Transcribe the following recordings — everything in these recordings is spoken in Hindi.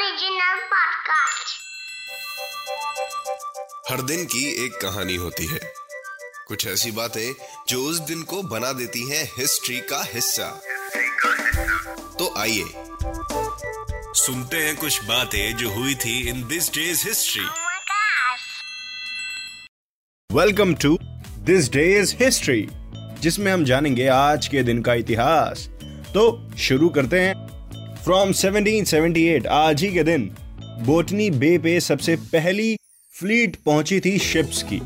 Original podcast. हर दिन की एक कहानी होती है। कुछ ऐसी बातें जो उस दिन को बना देती हैं हिस्ट्री का हिस्सा। तो आइए सुनते हैं कुछ बातें जो हुई थी in this day's history! Welcome to this day's history जिसमें हम जानेंगे आज के दिन का इतिहास। तो शुरू करते हैं। फ्रॉम 1778 आज ही के दिन बोटनी बे पे सबसे पहली फ्लीट पहुँची थी शिप्स की।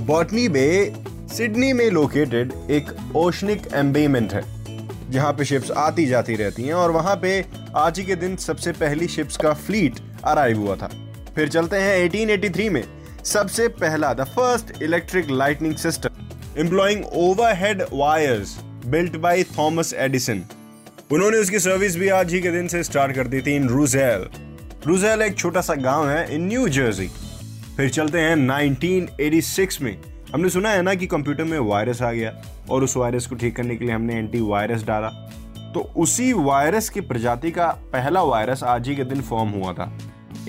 बॉटनी बे सिडनी में लोकेटेड एक ओशनिक एम्बेमेंट है, जहाँ पे शिप्स आती जाती रहती हैं और वहाँ पे आज ही के दिन सबसे पहली शिप्स का फ्लीट अराइव हुआ था। फिर चलते हैं 1883 में, सबसे पहला the first electric lightning system employing overhead wires built by Thomas Edison उन्होंने उसकी सर्विस भी आज ही के दिन से स्टार्ट कर दी थी इन रूजेल रूजेल एक छोटा सा गाँव है इन न्यू जर्सी फिर चलते हैं 1986 में. हमने सुना है ना कि कंप्यूटर में वायरस आ गया और उस वायरस को ठीक करने के लिए हमने एंटी वायरस डाला. तो उसी वायरस की प्रजाति का पहला वायरस आज ही के दिन फॉर्म हुआ था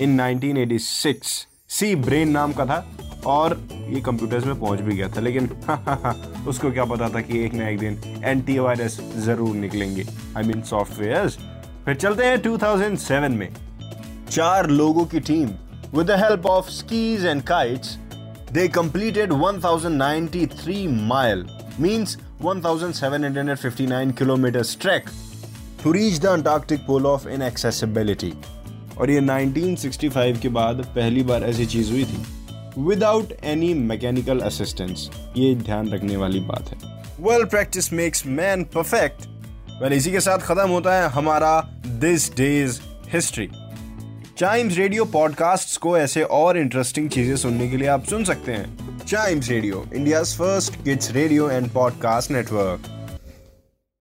इन 1986 सी ब्रेन नाम का था और ये कंप्यूटर्स में पहुँच भी गया था लेकिन हा, हा, हा, उसको क्या पता था कि एक ना एक दिन एंटीवायरस ज़रूर निकलेंगे। आई मीन सॉफ्टवेयर फिर चलते हैं 2007 में। चार लोगों की team with the help of skis and kites they completed 1093 mile means 1759 kilometre track to reach the Antarctic pole of inaccessibility और ये 1965 के बाद पहली बार ऐसी चीज़ हुई थी। विदाउट एनी मैकेनिकल असिस्टेंस ये ध्यान रखने वाली बात है। Well practice makes man perfect well इसी के साथ खत्म होता है हमारा this day's history Chimes radio podcasts को ऐसे और इंटरेस्टिंग चीज़ें सुनने के लिए आप सुन सकते हैं। Chimes radio India first kids radio and podcast network